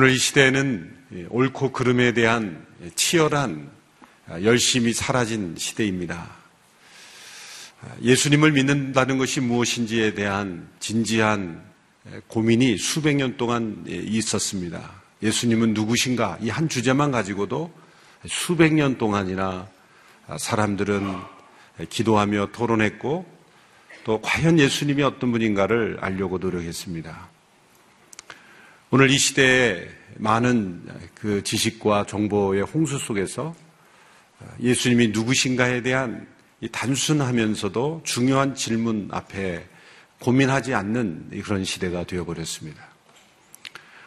오늘 이 시대에는 옳고 그름에 대한 치열한 열심이 사라진 시대입니다. 예수님을 믿는다는 것이 무엇인지에 대한 진지한 고민이 수백 년 동안 있었습니다. 예수님은 누구신가? 이 한 주제만 가지고도 수백 년 동안이나 사람들은 기도하며 토론했고 또 과연 예수님이 어떤 분인가를 알려고 노력했습니다. 오늘 이 시대에 많은 그 지식과 정보의 홍수 속에서 예수님이 누구신가에 대한 단순하면서도 중요한 질문 앞에 고민하지 않는 그런 시대가 되어버렸습니다.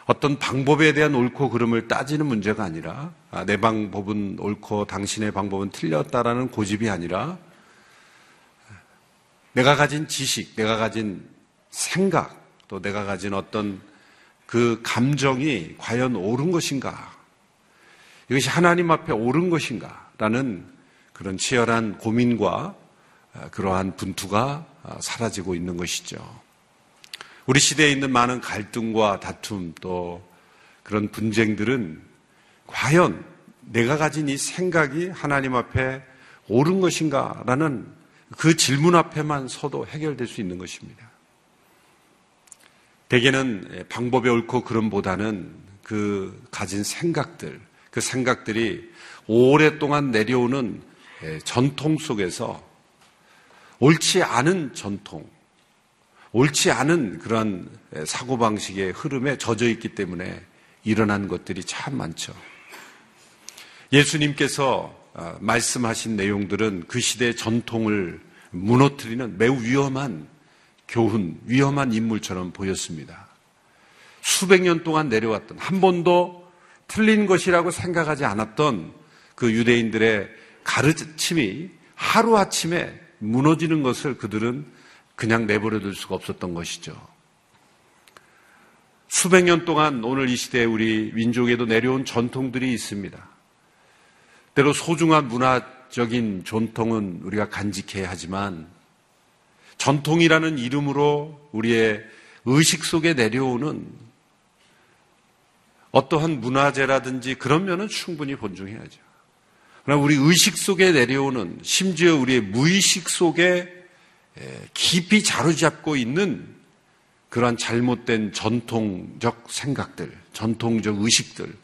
어떤 방법에 대한 옳고 그름을 따지는 문제가 아니라 아, 내 방법은 옳고 당신의 방법은 틀렸다라는 고집이 아니라 내가 가진 지식, 내가 가진 생각, 또 내가 가진 어떤 그 감정이 과연 옳은 것인가? 이것이 하나님 앞에 옳은 것인가? 라는 그런 치열한 고민과 아, 그러한 분투가 아, 사라지고 있는 것이죠. 우리 시대에 있는 많은 갈등과 다툼 또 그런 분쟁들은 과연 내가 가진 이 생각이 하나님 앞에 옳은 것인가 라는 그 질문 앞에만 서도 해결될 수 있는 것입니다. 대개는 방법이 옳고 그름보다는 그 가진 생각들, 그 생각들이 오랫동안 내려오는 전통 속에서 옳지 않은 전통, 옳지 않은 그러한 사고방식의 흐름에 젖어 있기 때문에 일어난 것들이 참 많죠. 예수님께서 아, 말씀하신 내용들은 그 시대의 전통을 무너뜨리는 매우 위험한 교훈, 위험한 인물처럼 보였습니다. 수백 년 동안 내려왔던 한 번도 틀린 것이라고 생각하지 않았던 그 유대인들의 가르침이 하루아침에 무너지는 것을 그들은 그냥 내버려 둘 수가 없었던 것이죠. 수백 년 동안 오늘 이 시대에 우리 민족에도 내려온 전통들이 있습니다. 때로 소중한 문화적인 전통은 우리가 간직해야 하지만 전통이라는 이름으로 우리의 의식 속에 내려오는 어떠한 문화재라든지 그런 면은 충분히 본중해야죠. 그러나 우리 의식 속에 내려오는 심지어 우리의 무의식 속에 깊이 자로잡고 있는 그러한 잘못된 전통적 생각들, 전통적 의식들,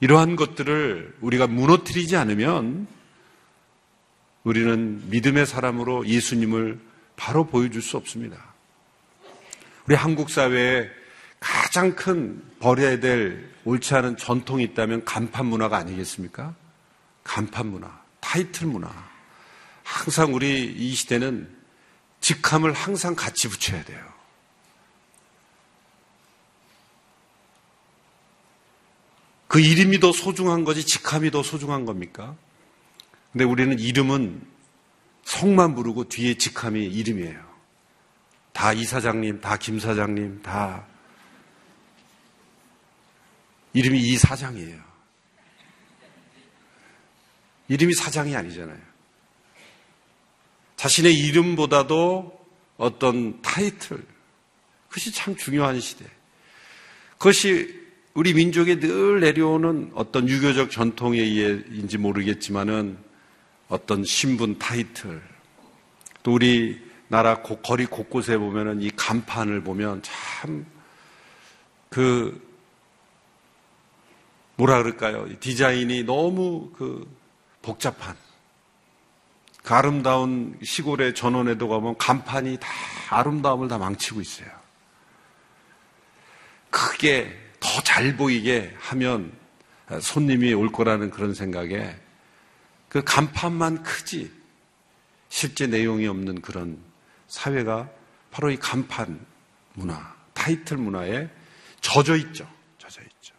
이러한 것들을 우리가 무너뜨리지 않으면 우리는 믿음의 사람으로 예수님을 바로 보여줄 수 없습니다. 우리 한국 사회에 가장 큰 버려야 될 옳지 않은 전통이 있다면 간판 문화가 아니겠습니까? 간판 문화, 타이틀 문화. 항상 우리 이 시대는 직함을 항상 같이 붙여야 돼요. 그 이름이 더 소중한 거지 직함이 더 소중한 겁니까? 근데 우리는 이름은 성만 부르고 뒤에 직함이 이름이에요. 다 이사장님, 다 김사장님, 다 이름이 이사장이에요. 이름이 사장이 아니잖아요. 자신의 이름보다도 어떤 타이틀, 그것이 참 중요한 시대. 그것이 우리 민족에 늘 내려오는 어떤 유교적 전통에 의해인지 모르겠지만은 어떤 신분 타이틀, 또 우리 나라 거리 곳곳에 보면은 이 간판을 보면 참 그 뭐라 그럴까요? 디자인이 너무 그 복잡한 그 아름다운 시골의 전원에도 가면 간판이 다 아름다움을 다 망치고 있어요. 크게 더 잘 보이게 하면 손님이 올 거라는 그런 생각에 그 간판만 크지 실제 내용이 없는 그런 사회가 바로 이 간판 문화, 타이틀 문화에 젖어 있죠. 젖어 있죠.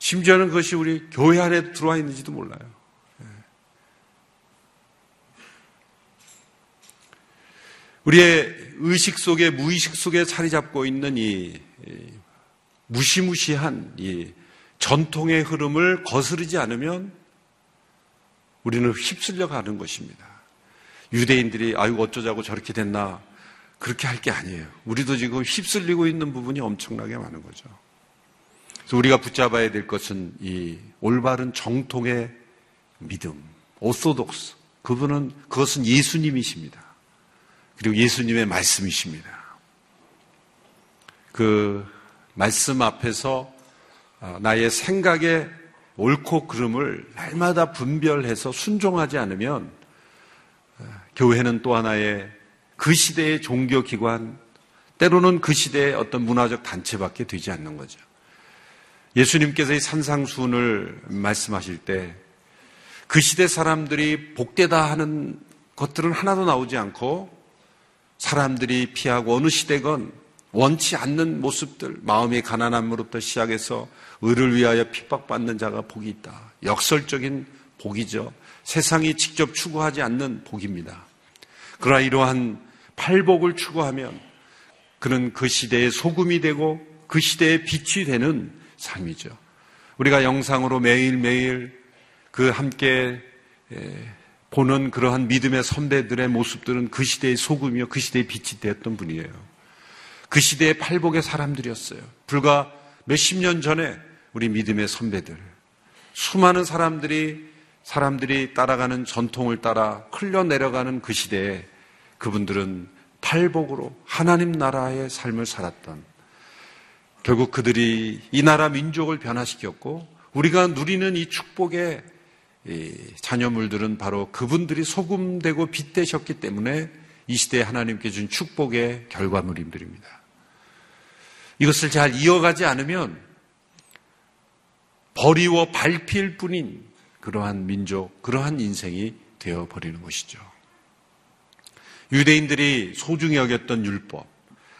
심지어는 그것이 우리 교회 안에 들어와 있는지도 몰라요. 우리의 의식 속에 무의식 속에 자리 잡고 있는 이 무시무시한 이 전통의 흐름을 거스르지 않으면 우리는 휩쓸려 가는 것입니다. 유대인들이 아유 어쩌자고 저렇게 됐나 그렇게 할 게 아니에요. 우리도 지금 휩쓸리고 있는 부분이 엄청나게 많은 거죠. 그래서 우리가 붙잡아야 될 것은 이 올바른 정통의 믿음, 오소독스. 그분은 그것은 예수님이십니다. 그리고 예수님의 말씀이십니다. 그 말씀 앞에서 어, 나의 생각의 옳고 그름을 날마다 분별해서 순종하지 않으면 어, 교회는 또 하나의 그 시대의 종교기관, 때로는 그 시대의 어떤 문화적 단체밖에 되지 않는 거죠. 예수님께서 이 산상수훈을 말씀하실 때 그 시대 사람들이 복되다 하는 것들은 하나도 나오지 않고 사람들이 피하고 어느 시대건 원치 않는 모습들, 마음의 가난함으로부터 시작해서 의를 위하여 핍박받는 자가 복이 있다. 역설적인 복이죠. 세상이 직접 추구하지 않는 복입니다. 그러나 이러한 팔복을 추구하면 그는 그 시대의 소금이 되고 그 시대의 빛이 되는 삶이죠. 우리가 영상으로 매일매일 그 함께 보는 그러한 믿음의 선배들의 모습들은 그 시대의 소금이요, 그 시대의 빛이 되었던 분이에요. 그 시대의 팔복의 사람들이었어요. 불과 몇십 년 전에 우리 믿음의 선배들, 수많은 사람들이 사람들이 따라가는 전통을 따라 흘려 내려가는 그 시대에 그분들은 팔복으로 하나님 나라의 삶을 살았던 결국 그들이 이 나라 민족을 변화시켰고 우리가 누리는 이 축복의 자녀물들은 바로 그분들이 소금되고 빛되셨기 때문에 이 시대에 하나님께 준 축복의 결과물임들입니다. 이것을 잘 이어가지 않으면 버리워 밟힐 뿐인 그러한 민족, 그러한 인생이 되어 버리는 것이죠. 유대인들이 소중히 여겼던 율법,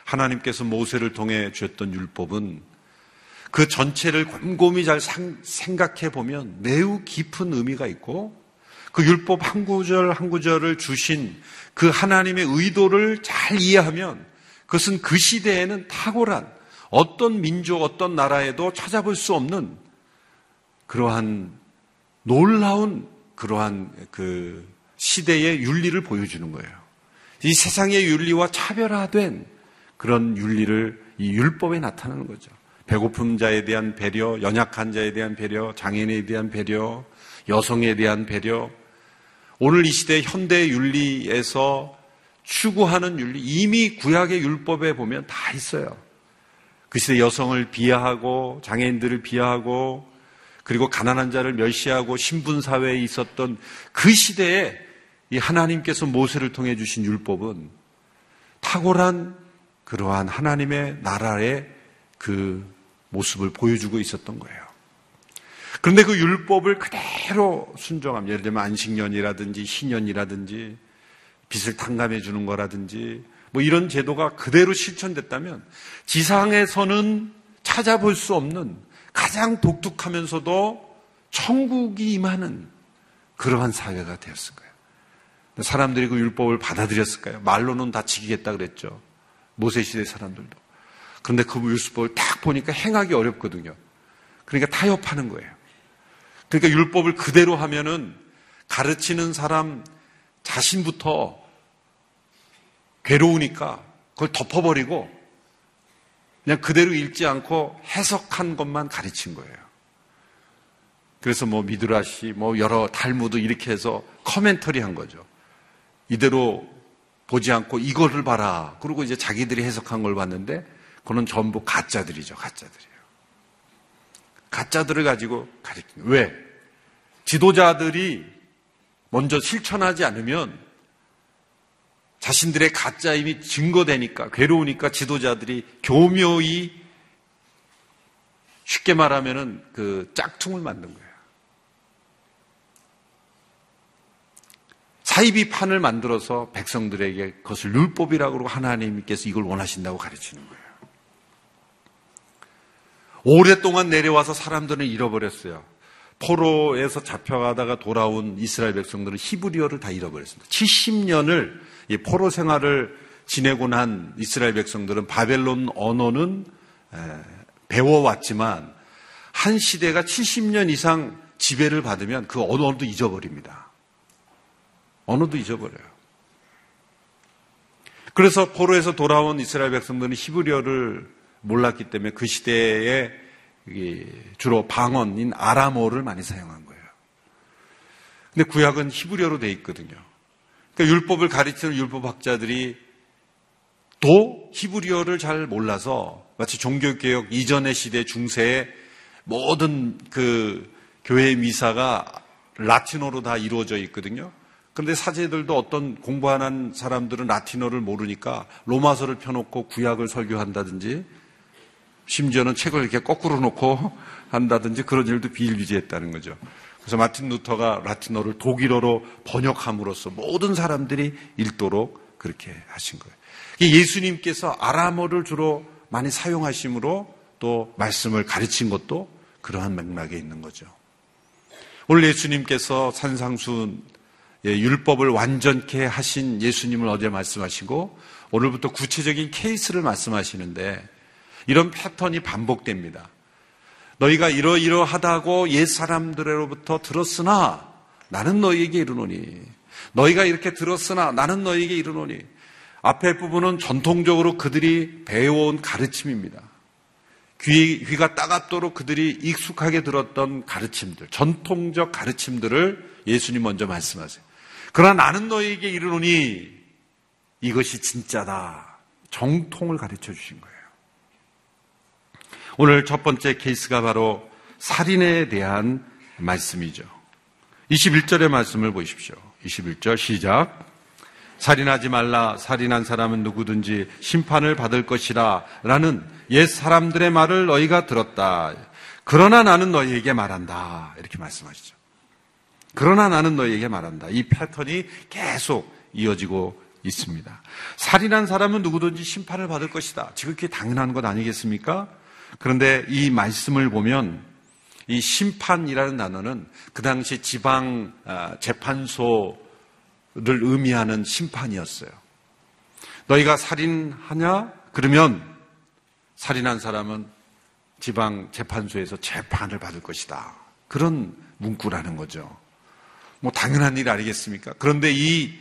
하나님께서 모세를 통해 주셨던 율법은 그 전체를 곰곰이 잘 생각해 보면 매우 깊은 의미가 있고 그 율법 한 구절 한 구절을 주신 그 하나님의 의도를 잘 이해하면 그것은 그 시대에는 탁월한 어떤 민족, 어떤 나라에도 찾아볼 수 없는 그러한 놀라운 그러한 그 시대의 윤리를 보여주는 거예요. 이 세상의 윤리와 차별화된 그런 윤리를 이 율법에 나타나는 거죠. 배고픈 자에 대한 배려, 연약한 자에 대한 배려, 장애인에 대한 배려, 여성에 대한 배려. 오늘 이 시대 현대 윤리에서 추구하는 윤리, 이미 구약의 율법에 보면 다 있어요. 그 시대 여성을 비하하고 장애인들을 비하하고 그리고 가난한 자를 멸시하고 신분 사회에 있었던 그 시대에 이 하나님께서 모세를 통해 주신 율법은 탁월한 그러한 하나님의 나라의 그 모습을 보여주고 있었던 거예요. 그런데 그 율법을 그대로 순종함. 예를 들면 안식년이라든지 희년이라든지 빚을 탕감해 주는 거라든지 뭐 이런 제도가 그대로 실천됐다면 지상에서는 찾아볼 수 없는 가장 독특하면서도 천국이 임하는 그러한 사회가 되었을 거예요. 사람들이 그 율법을 받아들였을까요? 말로는 다 지키겠다 그랬죠. 모세 시대 사람들도. 그런데 그 율법을 딱 보니까 행하기 어렵거든요. 그러니까 타협하는 거예요. 그러니까 율법을 그대로 하면은 가르치는 사람 자신부터 괴로우니까 그걸 덮어버리고 그냥 그대로 읽지 않고 해석한 것만 가르친 거예요. 그래서 뭐 미드라시, 뭐 여러 달무도 이렇게 해서 커멘터리 한 거죠. 이대로 보지 않고 이거를 봐라. 그리고 이제 자기들이 해석한 걸 봤는데 그는 전부 가짜들이죠. 가짜들이에요. 가짜들을 가지고 가리키는 왜? 지도자들이 먼저 실천하지 않으면 자신들의 가짜임이 증거되니까 괴로우니까 지도자들이 교묘히 쉽게 말하면은 그 짝퉁을 만든 거예요. 사이비 판을 만들어서 백성들에게 그것을 율법이라고 하나님께서 이걸 원하신다고 가르치는 거예요. 오랫동안 내려와서 사람들은 잃어버렸어요. 포로에서 잡혀가다가 돌아온 이스라엘 백성들은 히브리어를 다 잃어버렸습니다. 70년을 포로 생활을 지내고 난 이스라엘 백성들은 바벨론 언어는 배워왔지만 한 시대가 70년 이상 지배를 받으면 그 언어도 잊어버립니다. 언어도 잊어버려요. 그래서 포로에서 돌아온 이스라엘 백성들은 히브리어를 몰랐기 때문에 그 시대에 주로 방언인 아람어를 많이 사용한 거예요. 근데 구약은 히브리어로 돼 있거든요. 그러니까 율법을 가르치는 율법학자들이 또 히브리어를 잘 몰라서 마치 종교개혁 이전의 시대 중세에 모든 그 교회 미사가 라틴어로 다 이루어져 있거든요. 그런데 사제들도 어떤 공부하는 사람들은 라틴어를 모르니까 로마서를 펴놓고 구약을 설교한다든지 심지어는 책을 이렇게 거꾸로 놓고 한다든지 그런 일도 비일비재했다는 거죠. 그래서 마틴 루터가 라틴어를 독일어로 번역함으로써 모든 사람들이 읽도록 그렇게 하신 거예요. 예수님께서 아람어를 주로 많이 사용하심으로 또 말씀을 가르친 것도 그러한 맥락에 있는 거죠. 오늘 예수님께서 산상순 율법을 완전케 하신 예수님을 어제 말씀하시고 오늘부터 구체적인 케이스를 말씀하시는데 이런 패턴이 반복됩니다. 너희가 이러이러하다고 옛 사람들로부터 들었으나 나는 너희에게 이르노니 너희가 이렇게 들었으나 나는 너희에게 이르노니 앞에 부분은 전통적으로 그들이 배워온 가르침입니다. 귀, 귀가 따갑도록 그들이 익숙하게 들었던 가르침들, 전통적 가르침들을 예수님 먼저 말씀하세요. 그러나 나는 너희에게 이르노니 이것이 진짜다. 정통을 가르쳐 주신 거예요. 오늘 첫 번째 케이스가 바로 살인에 대한 말씀이죠. 21절의 말씀을 보십시오. 21절 시작. 살인하지 말라. 살인한 사람은 누구든지 심판을 받을 것이라. 라는 옛 사람들의 말을 너희가 들었다. 그러나 나는 너희에게 말한다. 이렇게 말씀하시죠. 그러나 나는 너희에게 말한다. 이 패턴이 계속 이어지고 있습니다. 살인한 사람은 누구든지 심판을 받을 것이다. 지극히 당연한 것 아니겠습니까? 그런데 이 말씀을 보면 이 심판이라는 단어는 그 당시 지방 아, 재판소를 의미하는 심판이었어요. 너희가 살인하냐? 그러면 살인한 사람은 지방 재판소에서 재판을 받을 것이다. 그런 문구라는 거죠. 뭐 당연한 일 아니겠습니까? 그런데 이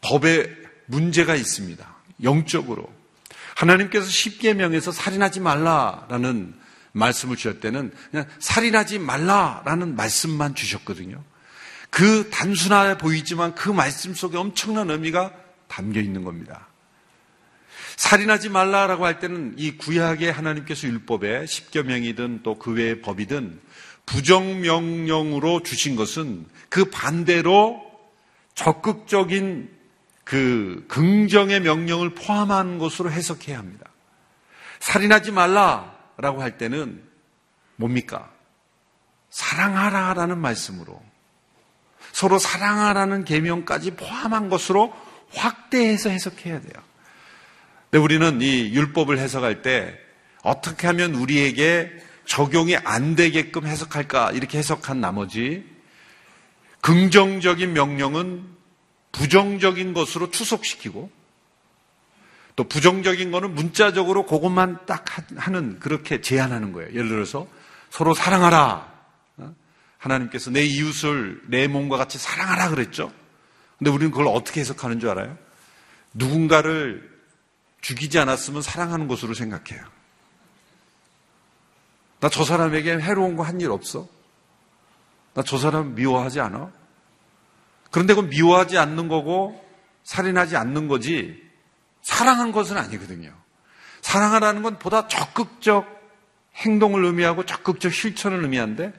법에 문제가 있습니다. 영적으로. 하나님께서 십계명에서 살인하지 말라라는 말씀을 주셨 때는 그냥 살인하지 말라라는 말씀만 주셨거든요. 그 단순해 보이지만 그 말씀 속에 엄청난 의미가 담겨 있는 겁니다. 살인하지 말라라고 할 때는 이 구약의 하나님께서 율법에 십계명이든 또 그 외의 법이든 부정명령으로 주신 것은 그 반대로 적극적인 그 긍정의 명령을 포함한 것으로 해석해야 합니다. 살인하지 말라라고 할 때는 뭡니까? 사랑하라라는 말씀으로 서로 사랑하라는 계명까지 포함한 것으로 확대해서 해석해야 돼요. 근데 우리는 이 율법을 해석할 때 어떻게 하면 우리에게 적용이 안 되게끔 해석할까 이렇게 해석한 나머지 긍정적인 명령은 부정적인 것으로 추석시키고 또 부정적인 거는 문자적으로 그것만 딱 하는 그렇게 제안하는 거예요. 예를 들어서 서로 사랑하라. 어? 하나님께서 내 이웃을 내 몸과 같이 사랑하라 그랬죠. 근데 우리는 그걸 어떻게 해석하는 줄 알아요? 누군가를 죽이지 않았으면 사랑하는 것으로 생각해요. 나 저 사람에게 해로운 거 한 일 없어? 나 저 사람 미워하지 않아? 그런데 그건 미워하지 않는 거고 살인하지 않는 거지 사랑한 것은 아니거든요. 사랑하라는 건 보다 적극적 행동을 의미하고 적극적 실천을 의미하는데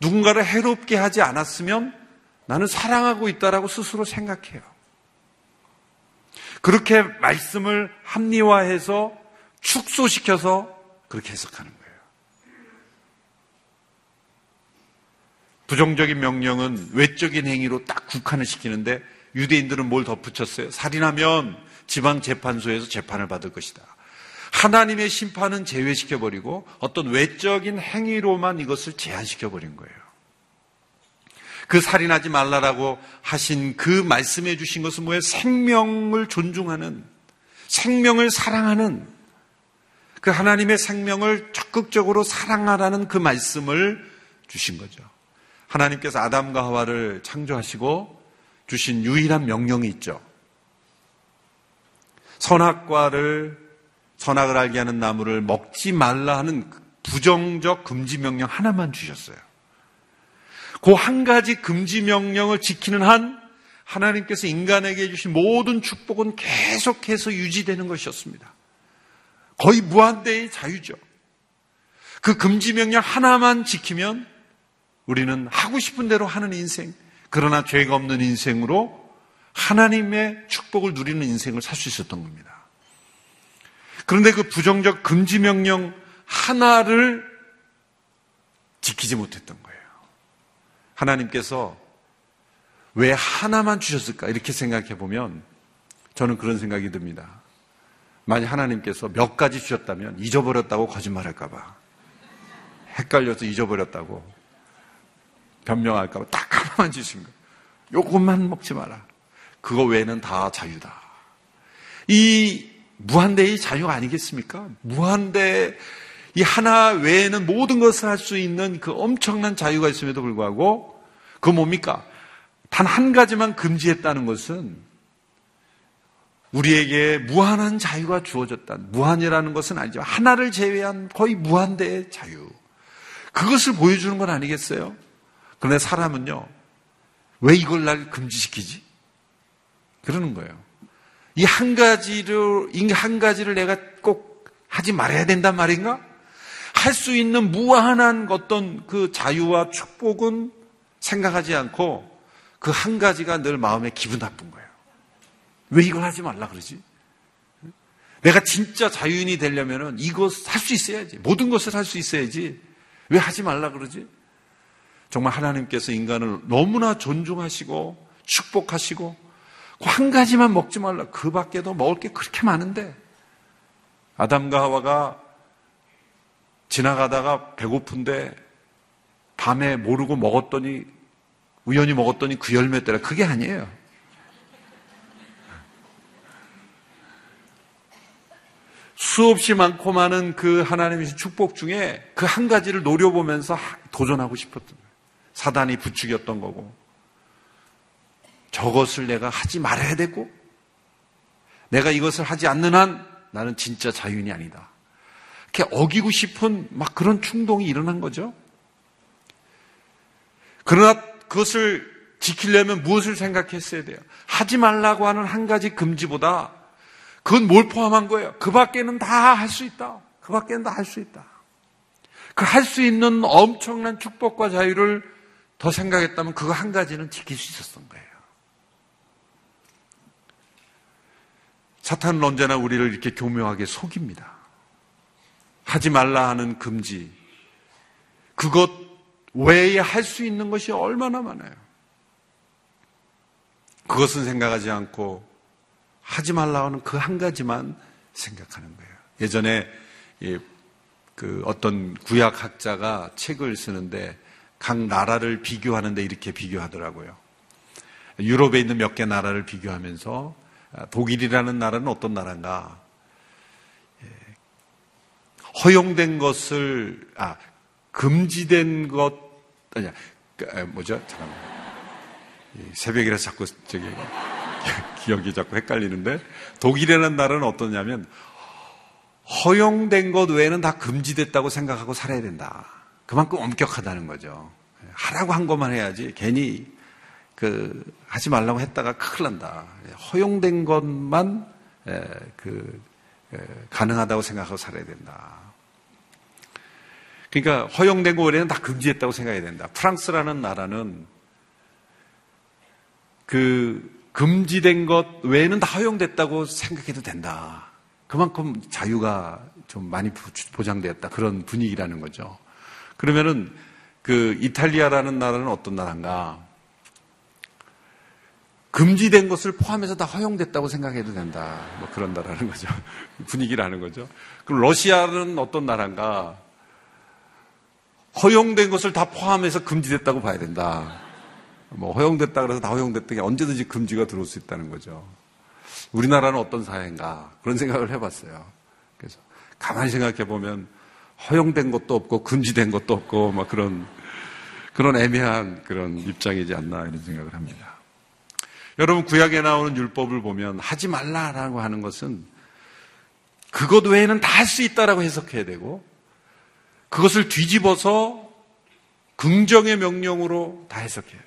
누군가를 해롭게 하지 않았으면 나는 사랑하고 있다라고 스스로 생각해요. 그렇게 말씀을 합리화해서 축소시켜서 그렇게 해석하는 거예요. 부정적인 명령은 외적인 행위로 딱 국한을 시키는데 유대인들은 뭘 덧붙였어요? 살인하면 지방 재판소에서 재판을 받을 것이다. 하나님의 심판은 제외시켜 버리고 어떤 외적인 행위로만 이것을 제한시켜 버린 거예요. 그 살인하지 말라라고 하신 그 말씀해 주신 것은 뭐예요? 생명을 존중하는, 생명을 사랑하는, 그 하나님의 생명을 적극적으로 사랑하라는 그 말씀을 주신 거죠. 하나님께서 아담과 하와를 창조하시고 주신 유일한 명령이 있죠. 선악과를 선악을 알게 하는 나무를 먹지 말라 하는 부정적 금지 명령 하나만 주셨어요. 그 한 가지 금지 명령을 지키는 한 하나님께서 인간에게 주신 모든 축복은 계속해서 유지되는 것이었습니다. 거의 무한대의 자유죠. 그 금지 명령 하나만 지키면 우리는 하고 싶은 대로 하는 인생, 그러나 죄가 없는 인생으로 하나님의 축복을 누리는 인생을 살 수 있었던 겁니다. 그런데 그 부정적 금지 명령 하나를 지키지 못했던 거예요. 하나님께서 왜 하나만 주셨을까? 이렇게 생각해 보면 저는 그런 생각이 듭니다. 만약 하나님께서 몇 가지 주셨다면 잊어버렸다고 거짓말할까봐. 헷갈려서 잊어버렸다고 변명할까봐 딱 하나만 주신 거. 요것만 먹지 마라. 그거 외에는 다 자유다. 이 무한대의 자유 아니겠습니까? 무한대 이 하나 외에는 모든 것을 할 수 있는 그 엄청난 자유가 있음에도 불구하고 그 뭡니까? 단 한 가지만 금지했다는 것은 우리에게 무한한 자유가 주어졌다. 무한이라는 것은 아니죠. 하나를 제외한 거의 무한대의 자유. 그것을 보여주는 건 아니겠어요? 그런데 사람은요, 왜 이걸 날 금지시키지? 그러는 거예요. 이 한 가지를, 이 한 가지를 내가 꼭 하지 말아야 된단 말인가? 할 수 있는 무한한 어떤 그 자유와 축복은 생각하지 않고 그 한 가지가 늘 마음에 기분 나쁜 거예요. 왜 이걸 하지 말라 그러지? 내가 진짜 자유인이 되려면 이것 할 수 있어야지. 모든 것을 할 수 있어야지. 왜 하지 말라 그러지? 정말 하나님께서 인간을 너무나 존중하시고 축복하시고 한 가지만 먹지 말라. 그 밖에도 먹을 게 그렇게 많은데 아담과 하와가 지나가다가 배고픈데 밤에 모르고 먹었더니 우연히 먹었더니 그 열매더라. 그게 아니에요. 수없이 많고 많은 그 하나님의 축복 중에 그 한 가지를 노려보면서 도전하고 싶었던 거예요. 사단이 부추겼던 거고. 저것을 내가 하지 말아야 되고, 내가 이것을 하지 않는 한 나는 진짜 자유인이 아니다. 이렇게 어기고 싶은 막 그런 충동이 일어난 거죠. 그러나 그것을 지키려면 무엇을 생각했어야 돼요? 하지 말라고 하는 한 가지 금지보다 그건 뭘 포함한 거예요? 그 밖에는 다 할 수 있다. 그 밖에는 다 할 수 있다. 그 할 수 있는 엄청난 축복과 자유를 더 생각했다면 그거 한 가지는 지킬 수 있었던 거예요. 사탄은 언제나 우리를 이렇게 교묘하게 속입니다. 하지 말라 하는 금지. 그것 외에 할 수 있는 것이 얼마나 많아요. 그것은 생각하지 않고 하지 말라 하는 그 한 가지만 생각하는 거예요. 예전에 그 어떤 구약학자가 책을 쓰는데 각 나라를 비교하는데 이렇게 비교하더라고요. 유럽에 있는 몇 개 나라를 비교하면서 독일이라는 나라는 어떤 나라인가? 예, 허용된 것을 아 금지된 것 아니야 그, 뭐죠? 잠깐만 새벽이라 자꾸 저기 기억이 자꾸 헷갈리는데 독일이라는 나라는 어떠냐면 허용된 것 외에는 다 금지됐다고 생각하고 살아야 된다. 그만큼 엄격하다는 거죠. 하라고 한 것만 해야지 괜히 그 하지 말라고 했다가 큰일 난다. 허용된 것만 그 가능하다고 생각하고 살아야 된다. 그러니까 허용된 거 외에는 다 금지했다고 생각해야 된다. 프랑스라는 나라는 그 금지된 것 외에는 다 허용됐다고 생각해도 된다. 그만큼 자유가 좀 많이 보장되었다. 그런 분위기라는 거죠. 그러면은 그 이탈리아라는 나라는 어떤 나라인가? 금지된 것을 포함해서 다 허용됐다고 생각해도 된다. 뭐 그런 나라는 거죠. 분위기라는 거죠. 그럼 러시아는 어떤 나라인가? 허용된 것을 다 포함해서 금지됐다고 봐야 된다. 뭐 허용됐다 그래서 다 허용됐던 게 언제든지 금지가 들어올 수 있다는 거죠. 우리나라는 어떤 사회인가 그런 생각을 해봤어요. 그래서 가만히 생각해 보면 허용된 것도 없고 금지된 것도 없고 막 그런 그런 애매한 그런 입장이지 않나 이런 생각을 합니다. 여러분 구약에 나오는 율법을 보면 하지 말라라고 하는 것은 그것 외에는 다 할 수 있다라고 해석해야 되고 그것을 뒤집어서 긍정의 명령으로 다 해석해요.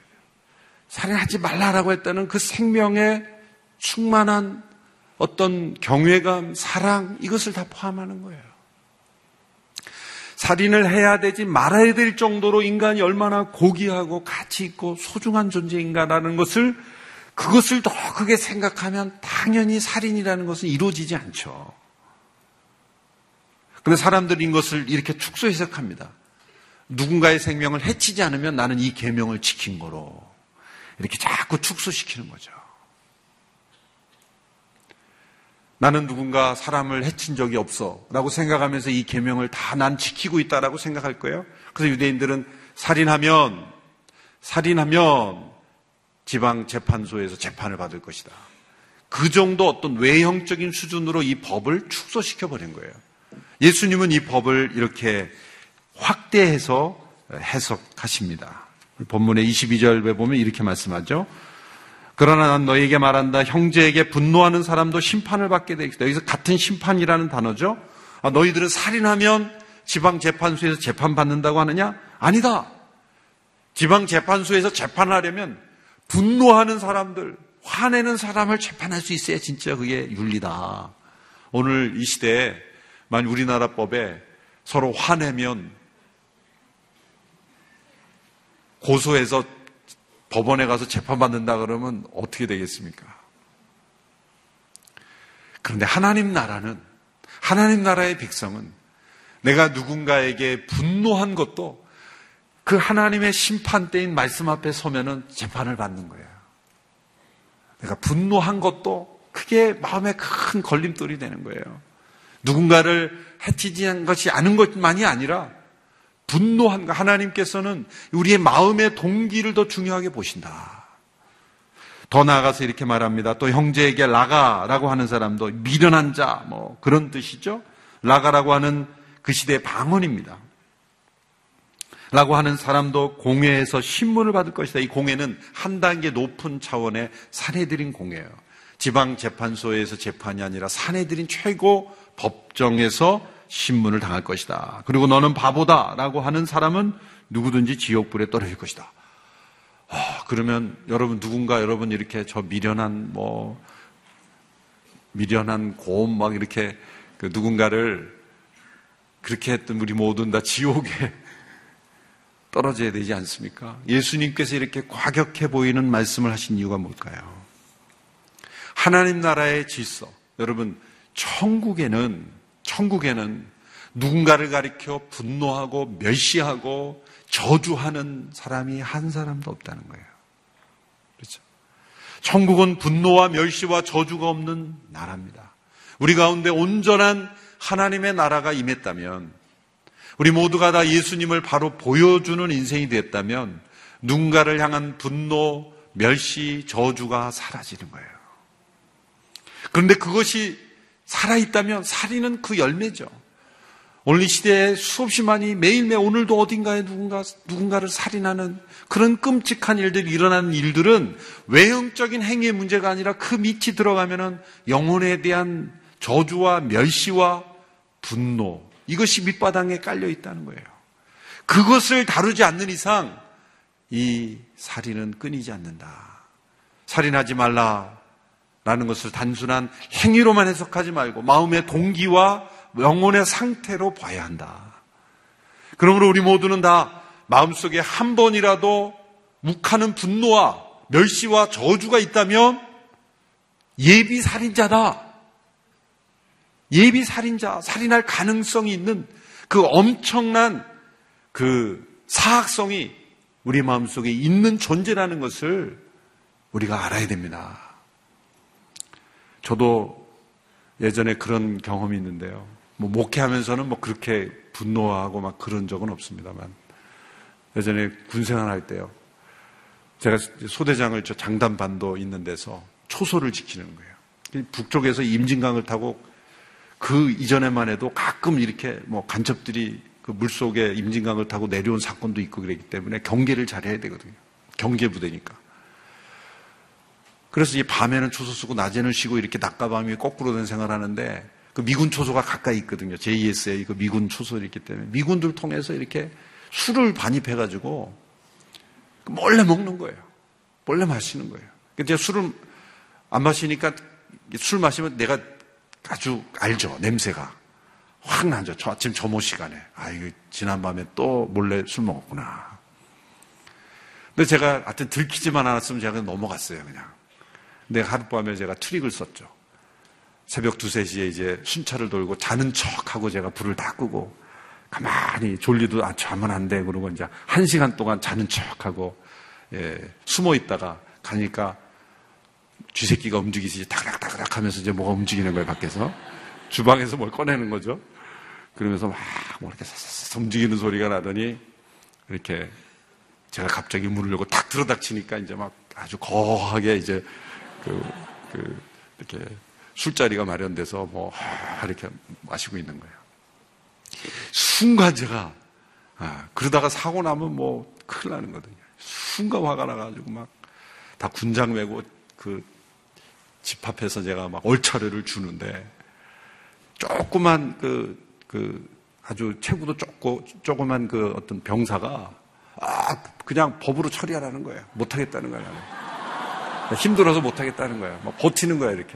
살인하지 말라라고 했다는 그 생명에 충만한 어떤 경외감, 사랑, 이것을 다 포함하는 거예요. 살인을 해야 되지 말아야 될 정도로 인간이 얼마나 고귀하고 가치 있고 소중한 존재인가라는 것을 그것을 더 크게 생각하면 당연히 살인이라는 것은 이루어지지 않죠. 근데 사람들이 이것을 이렇게 축소 해석합니다. 누군가의 생명을 해치지 않으면 나는 이 계명을 지킨 거로 이렇게 자꾸 축소시키는 거죠. 나는 누군가 사람을 해친 적이 없어 라고 생각하면서 이 계명을 다 난 지키고 있다라고 생각할 거예요. 그래서 유대인들은 살인하면 살인하면 지방 재판소에서 재판을 받을 것이다. 그 정도 어떤 외형적인 수준으로 이 법을 축소시켜 버린 거예요. 예수님은 이 법을 이렇게 확대해서 해석하십니다. 본문의 22절에 보면 이렇게 말씀하죠. 그러나 난 너에게 말한다. 형제에게 분노하는 사람도 심판을 받게 되겠다. 여기서 같은 심판이라는 단어죠. 아, 너희들은 살인하면 지방 재판소에서 재판 받는다고 하느냐? 아니다. 지방 재판소에서 재판하려면 분노하는 사람들, 화내는 사람을 재판할 수 있어야 진짜 그게 윤리다. 오늘 이 시대에 만 우리나라 법에 서로 화내면 고소해서 법원에 가서 재판받는다 그러면 어떻게 되겠습니까? 그런데 하나님 나라는, 하나님 나라의 백성은 내가 누군가에게 분노한 것도 그 하나님의 심판대인 말씀 앞에 서면은 재판을 받는 거예요. 내가 분노한 것도 크게 마음에 큰 걸림돌이 되는 거예요. 누군가를 해치지 한 것이 아는 것만이 아니라 분노한 가 하나님께서는 우리의 마음의 동기를 더 중요하게 보신다. 더 나아가서 이렇게 말합니다. 또 형제에게 라가라고 하는 사람도 미련한 자, 뭐 그런 뜻이죠. 라가라고 하는 그 시대의 방언입니다. 라고 하는 사람도 공회에서 신문을 받을 것이다. 이 공회는 한 단계 높은 차원의 사내들인 공회예요. 지방 재판소에서 재판이 아니라 사내들인 최고 법정에서 신문을 당할 것이다. 그리고 너는 바보다. 라고 하는 사람은 누구든지 지옥불에 떨어질 것이다. 아, 그러면 여러분 누군가 여러분 이렇게 저 미련한 뭐 미련한 고음 막 이렇게 그 누군가를 그렇게 했던 우리 모두는 다 지옥에 떨어져야 되지 않습니까? 예수님께서 이렇게 과격해 보이는 말씀을 하신 이유가 뭘까요? 하나님 나라의 질서. 여러분, 천국에는 천국에는 누군가를 가리켜 분노하고 멸시하고 저주하는 사람이 한 사람도 없다는 거예요. 그렇죠? 천국은 분노와 멸시와 저주가 없는 나라입니다. 우리 가운데 온전한 하나님의 나라가 임했다면 우리 모두가 다 예수님을 바로 보여주는 인생이 됐다면 누군가를 향한 분노, 멸시, 저주가 사라지는 거예요. 그런데 그것이 살아있다면 살인은 그 열매죠. 오늘 이 시대에 수없이 많이 매일매일 오늘도 어딘가에 누군가, 누군가를 살인하는 그런 끔찍한 일들이 일어나는 일들은 외형적인 행위의 문제가 아니라 그 밑이 들어가면은 영혼에 대한 저주와 멸시와 분노, 이것이 밑바닥에 깔려 있다는 거예요. 그것을 다루지 않는 이상 이 살인은 끊이지 않는다. 살인하지 말라. 라는 것을 단순한 행위로만 해석하지 말고 마음의 동기와 영혼의 상태로 봐야 한다. 그러므로 우리 모두는 다 마음속에 한 번이라도 묵하는 분노와 멸시와 저주가 있다면 예비 살인자다. 예비 살인자, 살인할 가능성이 있는 그 엄청난 그 사학성이 우리 마음속에 있는 존재라는 것을 우리가 알아야 됩니다. 저도 예전에 그런 경험이 있는데요. 뭐 목회하면서는 뭐 그렇게 분노하고 막 그런 적은 없습니다만 예전에 군생활 할 때요. 제가 소대장을 저 장단반도 있는 데서 초소를 지키는 거예요. 북쪽에서 임진강을 타고 그 이전에만 해도 가끔 이렇게 뭐 간첩들이 그 물속에 임진강을 타고 내려온 사건도 있고 그랬기 때문에 경계를 잘해야 되거든요. 경계 부대니까. 그래서 이 밤에는 초소 쓰고 낮에는 쉬고 이렇게 낮과 밤이 거꾸로 된 생활을 하는데 그 미군 초소가 가까이 있거든요. JSA 그 미군 초소이 있기 때문에 미군들 통해서 이렇게 술을 반입해 가지고 몰래 먹는 거예요. 몰래 마시는 거예요. 근데 술을 안 마시니까 술 마시면 내가 아주 알죠. 냄새가. 확 나죠. 저 아침 점호 시간에. 아, 이거 지난밤에 또 몰래 술 먹었구나. 근데 제가 하여튼 들키지만 않았으면 제가 넘어갔어요, 그냥. 근데 하룻밤에 제가 트릭을 썼죠. 새벽 두세 시에 이제 순찰을 돌고 자는 척하고 제가 불을 다 끄고 가만히 졸리도 아, 자면 안 돼. 그러고 이제 한 시간 동안 자는 척하고 예, 숨어 있다가 가니까 쥐새끼가 움직이지 다그락다그락 하면서 이제 뭐가 움직이는 거예요, 밖에서. 주방에서 뭘 꺼내는 거죠. 그러면서 막, 뭐 이렇게 사사사 움직이는 소리가 나더니, 이렇게 제가 갑자기 문을 열고 탁 들어닥치니까 이제 막 아주 거하게 이제 그, 그, 이렇게 술자리가 마련돼서 뭐, 이렇게 마시고 있는 거예요. 순간 제가, 아, 그러다가 사고 나면 뭐 큰일 나는 거거든요. 순간 화가 나가지고 막 다 군장 메고 그 집합해서 제가 막 얼차려를 주는데 조그만 그, 그 아주 체구도 좁고 조그만 그 어떤 병사가 아, 그냥 법으로 처리하라는 거예요. 못하겠다는 거예요. 힘들어서 못하겠다는 거예요. 막 버티는 거예요, 이렇게.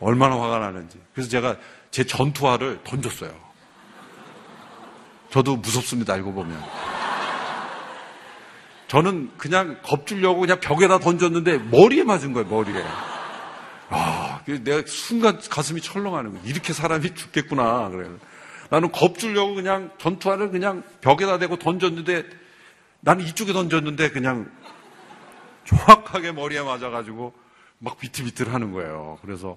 얼마나 화가 나는지. 그래서 제가 제 전투화를 던졌어요. 저도 무섭습니다, 알고 보면. 저는 그냥 겁주려고 그냥 벽에다 던졌는데 머리에 맞은 거예요, 머리에. 아, 내가 순간 가슴이 철렁하는 거예요. 이렇게 사람이 죽겠구나. 그래요. 나는 겁주려고 그냥 전투화를 그냥 벽에다 대고 던졌는데 나는 이쪽에 던졌는데 그냥 정확하게 머리에 맞아가지고 막 비틀비틀 하는 거예요. 그래서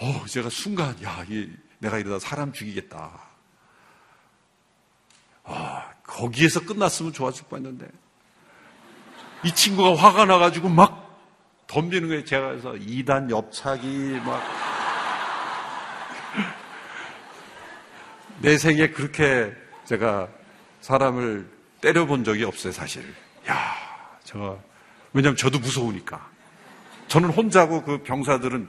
어, 제가 순간 야, 이, 내가 이러다 사람 죽이겠다. 아, 거기에서 끝났으면 좋았을 뻔했는데 이 친구가 화가 나가지고 막 덤비는 거예요. 제가 그래서 2단 옆차기 막. 내 생에 그렇게 제가 사람을 때려본 적이 없어요, 사실. 야, 제가, 왜냐면 저도 무서우니까. 저는 혼자고 그 병사들은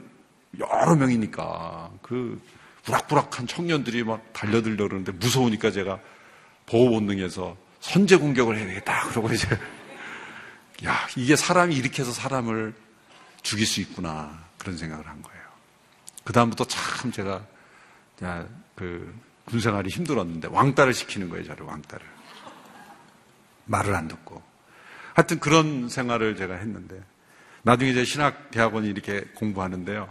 여러 명이니까 그 부락부락한 청년들이 막 달려들려 그러는데 무서우니까 제가 보호 본능에서 선제 공격을 해야 되겠다. 그러고 이제 야, 이게 사람이 이렇게 해서 사람을 죽일 수 있구나. 그런 생각을 한 거예요. 그 다음부터 참 제가, 그, 군생활이 힘들었는데, 왕따를 시키는 거예요, 저를, 왕따를. 말을 안 듣고. 하여튼 그런 생활을 제가 했는데, 나중에 이제 신학 대학원이 이렇게 공부하는데요.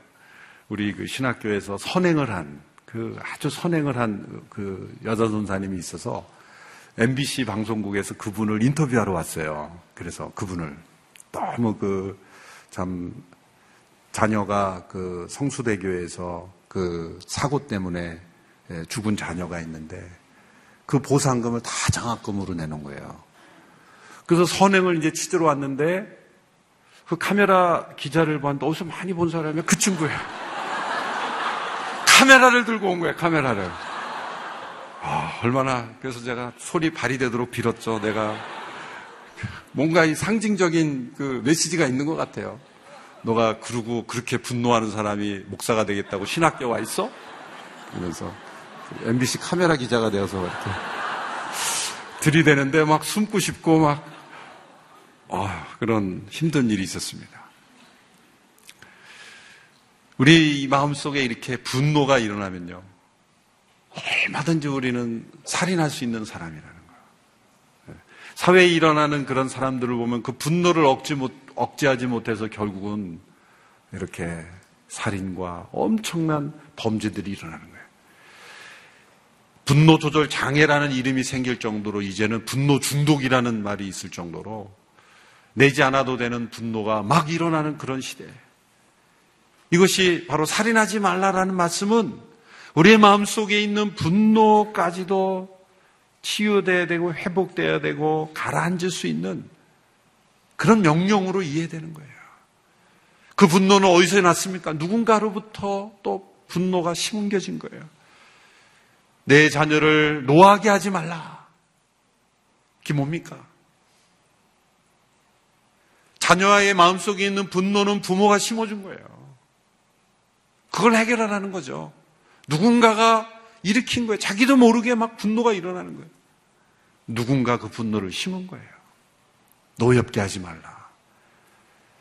우리 그 신학교에서 선행을 한, 그 아주 선행을 한 그 여자 전사님이 있어서 MBC 방송국에서 그분을 인터뷰하러 왔어요. 그래서 그분을 너무 그 참 자녀가 그 성수대교에서 그 사고 때문에 예, 죽은 자녀가 있는데 그 보상금을 다 장학금으로 내놓은 거예요. 그래서 선행을 이제 치들어 왔는데 그 카메라 기자를 봤는데 어디서 많이 본 사람이 그 친구예요. 카메라를 들고 온 거예요, 카메라를. 아, 얼마나, 그래서 제가 소리 발휘되도록 빌었죠. 내가 뭔가 이 상징적인 그 메시지가 있는 것 같아요. 너가 그러고 그렇게 분노하는 사람이 목사가 되겠다고 신학교 와 있어? 그러면서 MBC 카메라 기자가 되어서 이렇게 들이대는데 막 숨고 싶고 막 아, 그런 힘든 일이 있었습니다. 우리 마음속에 이렇게 분노가 일어나면요. 얼마든지 우리는 살인할 수 있는 사람이라는 거예요. 사회에 일어나는 그런 사람들을 보면 그 분노를 억지 못, 억제하지 못해서 결국은 이렇게 살인과 엄청난 범죄들이 일어나는 거예요. 분노 조절 장애라는 이름이 생길 정도로 이제는 분노 중독이라는 말이 있을 정도로 내지 않아도 되는 분노가 막 일어나는 그런 시대. 이것이 바로 살인하지 말라라는 말씀은 우리의 마음 속에 있는 분노까지도 치유돼야 되고 회복돼야 되고 가라앉을 수 있는 그런 명령으로 이해되는 거예요. 그 분노는 어디서 났습니까? 누군가로부터 또 분노가 심겨진 거예요. 내 자녀를 노하게 하지 말라. 그게 뭡니까? 자녀의 마음속에 있는 분노는 부모가 심어준 거예요. 그걸 해결하라는 거죠. 누군가가 일으킨 거예요. 자기도 모르게 막 분노가 일어나는 거예요. 누군가 그 분노를 심은 거예요. 노엽게 하지 말라.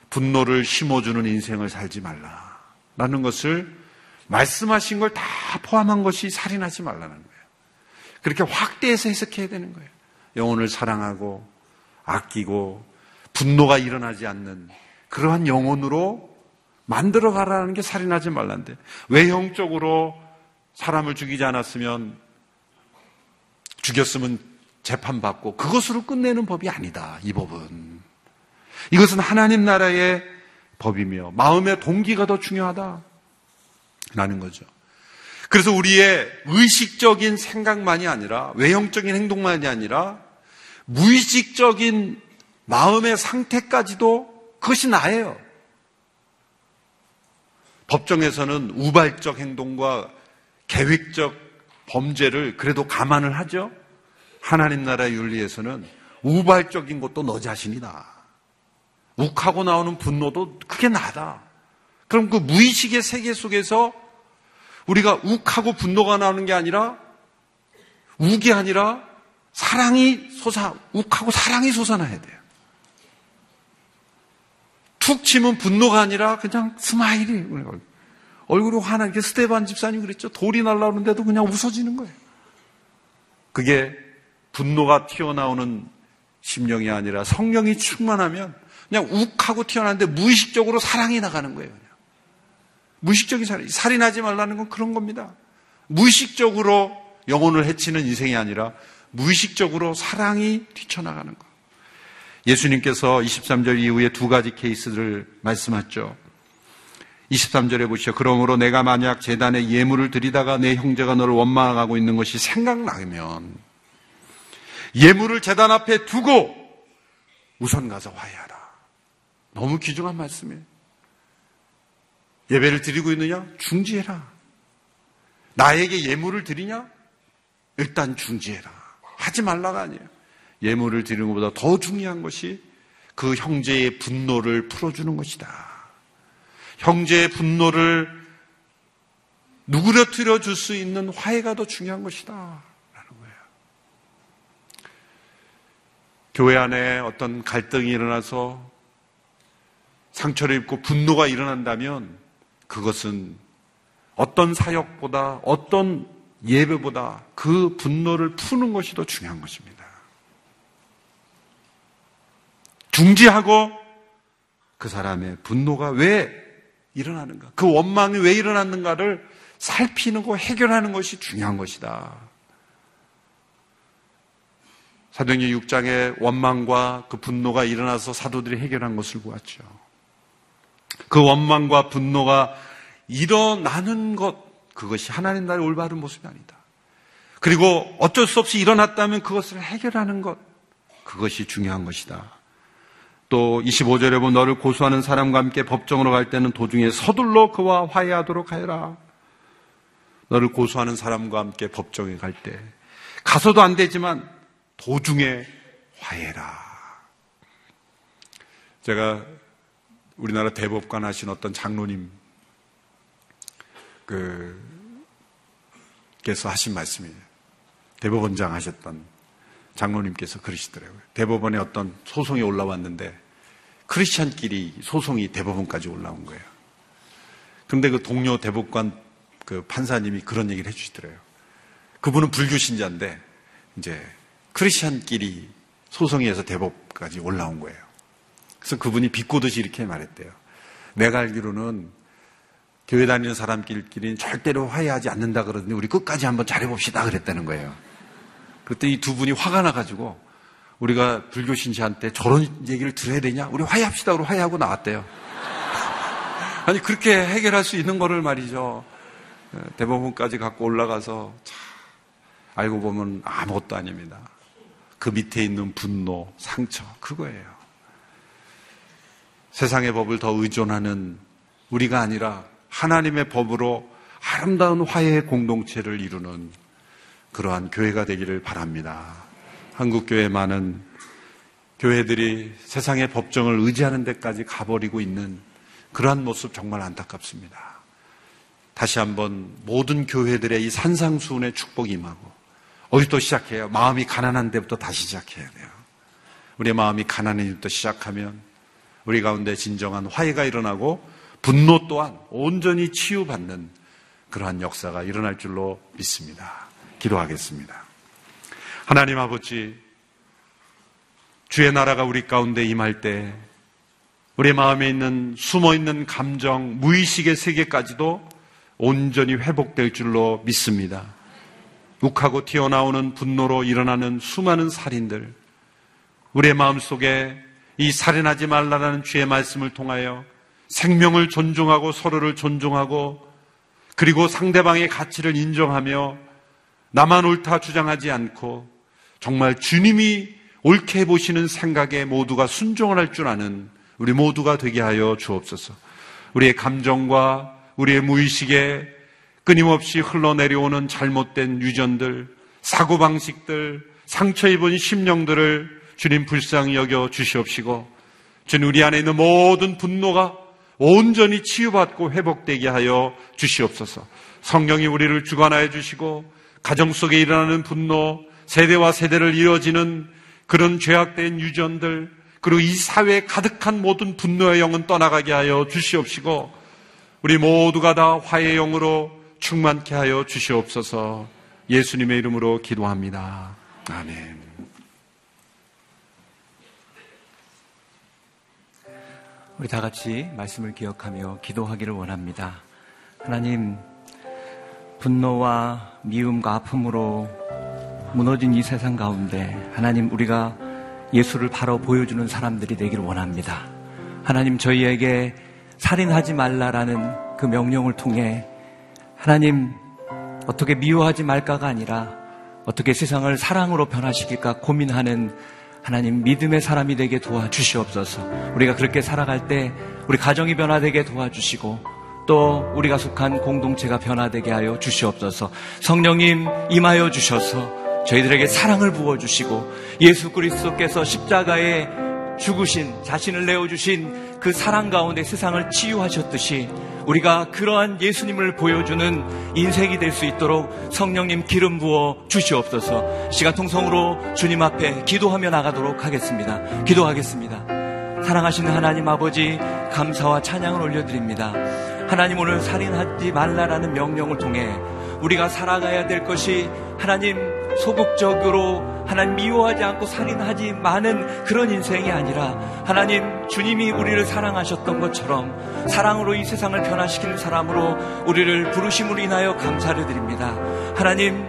분노를 심어주는 인생을 살지 말라. 라는 것을 말씀하신 걸 다 포함한 것이 살인하지 말라는 거예요. 그렇게 확대해서 해석해야 되는 거예요. 영혼을 사랑하고 아끼고 분노가 일어나지 않는 그러한 영혼으로 만들어 가라는 게 살인하지 말란데 외형적으로 사람을 죽이지 않았으면 죽였으면 재판받고 그것으로 끝내는 법이 아니다. 이 법은. 이것은 하나님 나라의 법이며 마음의 동기가 더 중요하다. 라는 거죠. 그래서 우리의 의식적인 생각만이 아니라 외형적인 행동만이 아니라 무의식적인 마음의 상태까지도 그것이 나예요. 법정에서는 우발적 행동과 계획적 범죄를 그래도 감안을 하죠. 하나님 나라 윤리에서는 우발적인 것도 너 자신이다. 욱하고 나오는 분노도 그게 나다. 그럼 그 무의식의 세계 속에서 우리가 욱하고 분노가 나오는 게 아니라 욱이 아니라 사랑이 솟아 욱하고 사랑이 솟아나야 돼요. 툭 치면 분노가 아니라 그냥 스마일이 얼굴이 화나게 스테반 집사님 그랬죠. 돌이 날라오는데도 그냥 웃어지는 거예요. 그게 분노가 튀어나오는 심령이 아니라 성령이 충만하면 그냥 욱하고 튀어나오는데 무의식적으로 사랑이 나가는 거예요. 그냥. 무의식적인 살인. 살인하지 말라는 건 그런 겁니다. 무의식적으로 영혼을 해치는 인생이 아니라 무의식적으로 사랑이 뛰쳐나가는 거. 예수님께서 23절 이후에 두 가지 케이스를 말씀하셨죠. 23절에 보시죠. 그러므로 내가 만약 재단에 예물을 드리다가 내 형제가 너를 원망하고 있는 것이 생각나면 예물을 재단 앞에 두고 우선 가서 화해하라. 너무 귀중한 말씀이에요. 예배를 드리고 있느냐? 중지해라. 나에게 예물을 드리냐? 일단 중지해라. 하지 말라가 아니에요. 예물을 드리는 것보다 더 중요한 것이 그 형제의 분노를 풀어주는 것이다. 형제의 분노를 누그러뜨려 줄 수 있는 화해가 더 중요한 것이다. 라는 거예요. 교회 안에 어떤 갈등이 일어나서 상처를 입고 분노가 일어난다면 그것은 어떤 사역보다 어떤 예배보다 그 분노를 푸는 것이 더 중요한 것입니다. 중지하고 그 사람의 분노가 왜 일어나는가, 그 원망이 왜 일어났는가를 살피는 거 해결하는 것이 중요한 것이다. 사도행전 6장에 원망과 그 분노가 일어나서 사도들이 해결한 것을 보았죠. 그 원망과 분노가 일어나는 것, 그것이 하나님 나라의 올바른 모습이 아니다. 그리고 어쩔 수 없이 일어났다면 그것을 해결하는 것, 그것이 중요한 것이다. 또 25절에 보면 너를 고소하는 사람과 함께 법정으로 갈 때는 도중에 서둘러 그와 화해하도록 하여라. 너를 고소하는 사람과 함께 법정에 갈 때 가서도 안 되지만 도중에 화해라. 제가 우리나라 대법관 하신 어떤 장로님 그 께서 하신 말씀이에요. 대법원장 하셨던 장로님께서 그러시더라고요. 대법원에 어떤 소송이 올라왔는데 크리스찬끼리 소송이 대법원까지 올라온 거예요. 근데 그 동료 대법관 그 판사님이 그런 얘기를 해주시더래요. 그분은 불교 신자인데 이제 크리스찬끼리 소송에서 대법까지 올라온 거예요. 그래서 그분이 비꼬듯이 이렇게 말했대요. 내가 알기로는 교회 다니는 사람끼리는 절대로 화해하지 않는다 그러더니 우리 끝까지 한번 잘해봅시다 그랬다는 거예요. 그때 이 두 분이 화가 나가지고 우리가 불교 신자한테 저런 얘기를 들어야 되냐? 우리 화해합시다. 우리 화해하고 나왔대요. 아니 그렇게 해결할 수 있는 거를 말이죠. 대법원까지 갖고 올라가서 참, 알고 보면 아무것도 아닙니다. 그 밑에 있는 분노, 상처 그거예요. 세상의 법을 더 의존하는 우리가 아니라 하나님의 법으로 아름다운 화해의 공동체를 이루는 그러한 교회가 되기를 바랍니다. 한국교회 많은 교회들이 세상의 법정을 의지하는 데까지 가버리고 있는 그러한 모습 정말 안타깝습니다. 다시 한번 모든 교회들의 이 산상수훈의 축복이 임하고 어디부터 시작해요? 마음이 가난한 데부터 다시 시작해야 돼요. 우리의 마음이 가난한 데부터 시작하면 우리 가운데 진정한 화해가 일어나고 분노 또한 온전히 치유받는 그러한 역사가 일어날 줄로 믿습니다. 기도하겠습니다. 하나님 아버지, 주의 나라가 우리 가운데 임할 때 우리 마음에 있는 숨어 있는 감정, 무의식의 세계까지도 온전히 회복될 줄로 믿습니다. 욱하고 튀어나오는 분노로 일어나는 수많은 살인들, 우리의 마음 속에 이 살인하지 말라라는 주의 말씀을 통하여 생명을 존중하고 서로를 존중하고 그리고 상대방의 가치를 인정하며 나만 옳다 주장하지 않고 정말 주님이 옳게 보시는 생각에 모두가 순종을 할 줄 아는 우리 모두가 되게 하여 주옵소서. 우리의 감정과 우리의 무의식에 끊임없이 흘러내려오는 잘못된 유전들, 사고방식들, 상처 입은 심령들을 주님 불쌍히 여겨 주시옵시고, 주님 우리 안에 있는 모든 분노가 온전히 치유받고 회복되게 하여 주시옵소서. 성령이 우리를 주관하여 주시고, 가정 속에 일어나는 분노, 세대와 세대를 이어지는 그런 죄악된 유전들, 그리고 이 사회에 가득한 모든 분노의 영은 떠나가게 하여 주시옵시고, 우리 모두가 다 화해의 영으로 충만케 하여 주시옵소서 예수님의 이름으로 기도합니다. 아멘. 우리 다 같이 말씀을 기억하며 기도하기를 원합니다. 하나님, 분노와 미움과 아픔으로 무너진 이 세상 가운데 하나님 우리가 예수를 바로 보여주는 사람들이 되기를 원합니다. 하나님 저희에게 살인하지 말라라는 그 명령을 통해 하나님 어떻게 미워하지 말까가 아니라 어떻게 세상을 사랑으로 변화시킬까 고민하는 하나님 믿음의 사람이 되게 도와주시옵소서. 우리가 그렇게 살아갈 때 우리 가정이 변화되게 도와주시고 또 우리가 속한 공동체가 변화되게 하여 주시옵소서. 성령님 임하여 주셔서 저희들에게 사랑을 부어 주시고 예수 그리스도께서 십자가에 죽으신 자신을 내어 주신 그 사랑 가운데 세상을 치유하셨듯이 우리가 그러한 예수님을 보여주는 인생이 될 수 있도록 성령님 기름 부어 주시옵소서 시간 통성으로 주님 앞에 기도하며 나가도록 하겠습니다. 기도하겠습니다. 사랑하시는 하나님 아버지 감사와 찬양을 올려드립니다. 하나님 오늘 살인하지 말라라는 명령을 통해 우리가 살아가야 될 것이 하나님 소극적으로 하나님 미워하지 않고 살인하지 많은 그런 인생이 아니라 하나님 주님이 우리를 사랑하셨던 것처럼 사랑으로 이 세상을 변화시키는 사람으로 우리를 부르심으로 인하여 감사를 드립니다. 하나님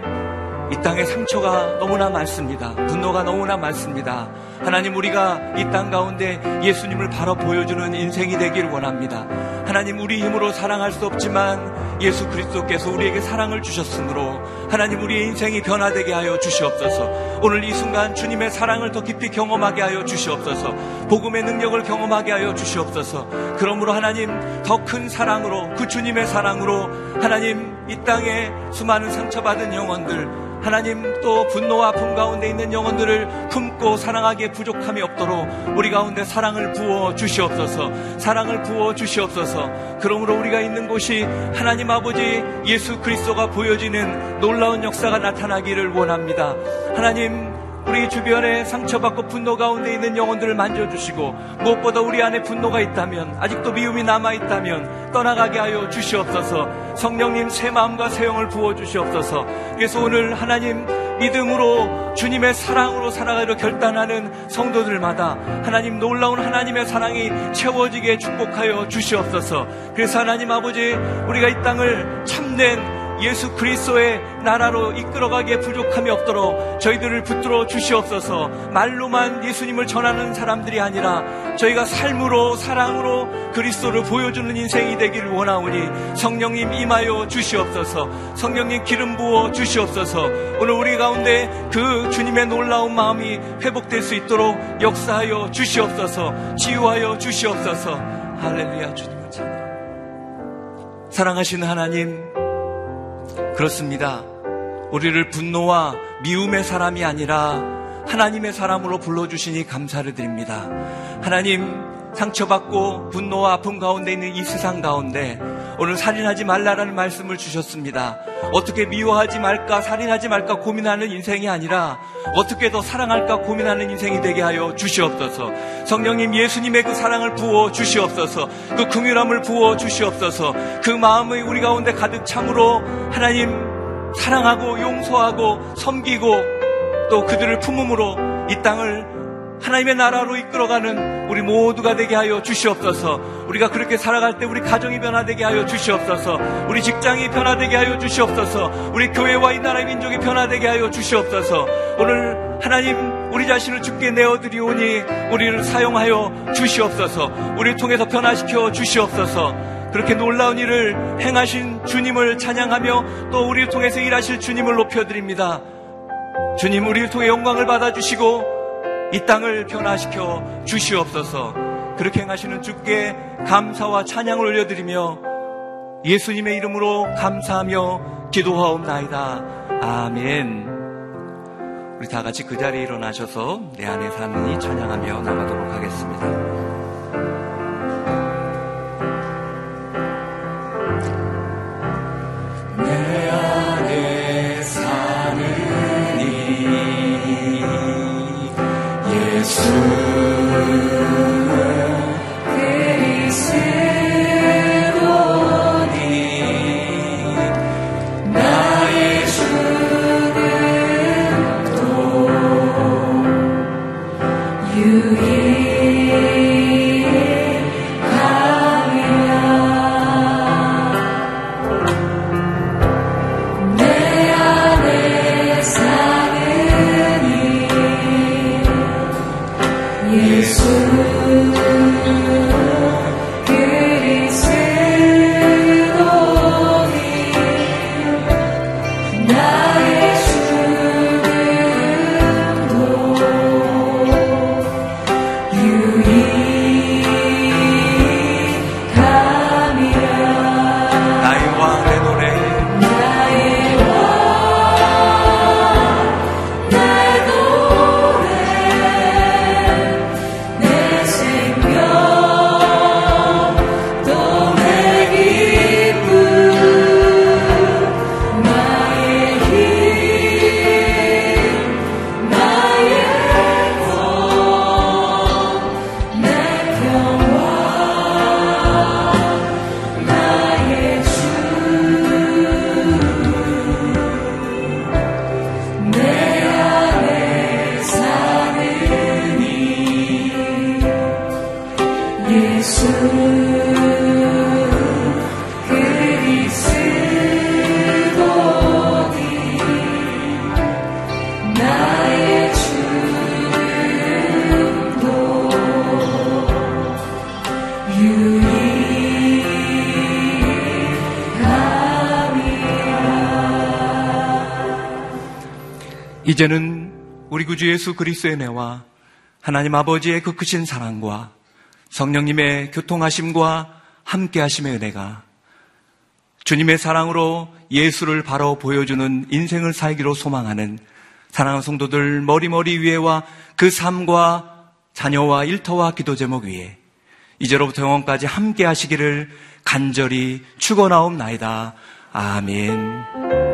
이 땅에 상처가 너무나 많습니다. 분노가 너무나 많습니다. 하나님 우리가 이 땅 가운데 예수님을 바로 보여주는 인생이 되길 원합니다. 하나님 우리 힘으로 사랑할 수 없지만 예수 그리스도께서 우리에게 사랑을 주셨으므로 하나님 우리의 인생이 변화되게 하여 주시옵소서. 오늘 이 순간 주님의 사랑을 더 깊이 경험하게 하여 주시옵소서. 복음의 능력을 경험하게 하여 주시옵소서. 그러므로 하나님 더 큰 사랑으로 그 주님의 사랑으로 하나님 이 땅에 수많은 상처받은 영혼들 하나님 또 분노와 아픔 가운데 있는 영혼들을 품고 사랑하기에 부족함이 없도록 우리 가운데 사랑을 부어 주시옵소서. 사랑을 부어 주시옵소서. 그러므로 우리가 있는 곳이 하나님 아버지 예수 그리스도가 보여지는 놀라운 역사가 나타나기를 원합니다. 하나님 우리 주변에 상처받고 분노 가운데 있는 영혼들을 만져주시고 무엇보다 우리 안에 분노가 있다면 아직도 미움이 남아있다면 떠나가게 하여 주시옵소서. 성령님 새 마음과 새 영을 부어주시옵소서. 그래서 오늘 하나님 믿음으로 주님의 사랑으로 살아가기로 결단하는 성도들마다 하나님 놀라운 하나님의 사랑이 채워지게 축복하여 주시옵소서. 그래서 하나님 아버지 우리가 이 땅을 참된 예수 그리스도의 나라로 이끌어가기에 부족함이 없도록 저희들을 붙들어 주시옵소서. 말로만 예수님을 전하는 사람들이 아니라 저희가 삶으로 사랑으로 그리스도를 보여주는 인생이 되기를 원하오니 성령님 임하여 주시옵소서. 성령님 기름 부어 주시옵소서. 오늘 우리 가운데 그 주님의 놀라운 마음이 회복될 수 있도록 역사하여 주시옵소서. 치유하여 주시옵소서. 할렐루야 주님을 찬양 사랑하시는 하나님 그렇습니다. 우리를 분노와 미움의 사람이 아니라 하나님의 사람으로 불러주시니 감사를 드립니다. 하나님, 상처받고 분노와 아픔 가운데 있는 이 세상 가운데 오늘 살인하지 말라라는 말씀을 주셨습니다. 어떻게 미워하지 말까, 살인하지 말까 고민하는 인생이 아니라 어떻게 더 사랑할까 고민하는 인생이 되게 하여 주시옵소서. 성령님 예수님의 그 사랑을 부어 주시옵소서. 그 긍휼함을 부어 주시옵소서. 그 마음의 우리 가운데 가득 참으로 하나님 사랑하고 용서하고 섬기고 또 그들을 품음으로 이 땅을 하나님의 나라로 이끌어가는 우리 모두가 되게 하여 주시옵소서. 우리가 그렇게 살아갈 때 우리 가정이 변화되게 하여 주시옵소서. 우리 직장이 변화되게 하여 주시옵소서. 우리 교회와 이 나라의 민족이 변화되게 하여 주시옵소서. 오늘 하나님 우리 자신을 죽게 내어드리오니 우리를 사용하여 주시옵소서. 우리를 통해서 변화시켜 주시옵소서. 그렇게 놀라운 일을 행하신 주님을 찬양하며 또 우리를 통해서 일하실 주님을 높여드립니다. 주님 우리를 통해 영광을 받아주시고 이 땅을 변화시켜 주시옵소서. 그렇게 행하시는 주께 감사와 찬양을 올려드리며 예수님의 이름으로 감사하며 기도하옵나이다. 아멘. 우리 다 같이 그 자리에 일어나셔서 내 안에 사는 이 찬양하며 나가도록 하겠습니다. 이제는 우리 구주 예수 그리스도의 내와 하나님 아버지의 그 크신 사랑과 성령님의 교통하심과 함께하심의 은혜가 주님의 사랑으로 예수를 바로 보여주는 인생을 살기로 소망하는 사랑하는 성도들 머리머리 위에와 그 삶과 자녀와 일터와 기도 제목 위에 이제로부터 영원까지 함께 하시기를 간절히 축원하옵나이다. 아멘.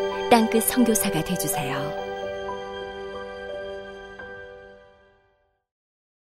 땅끝 성교사가 되주세요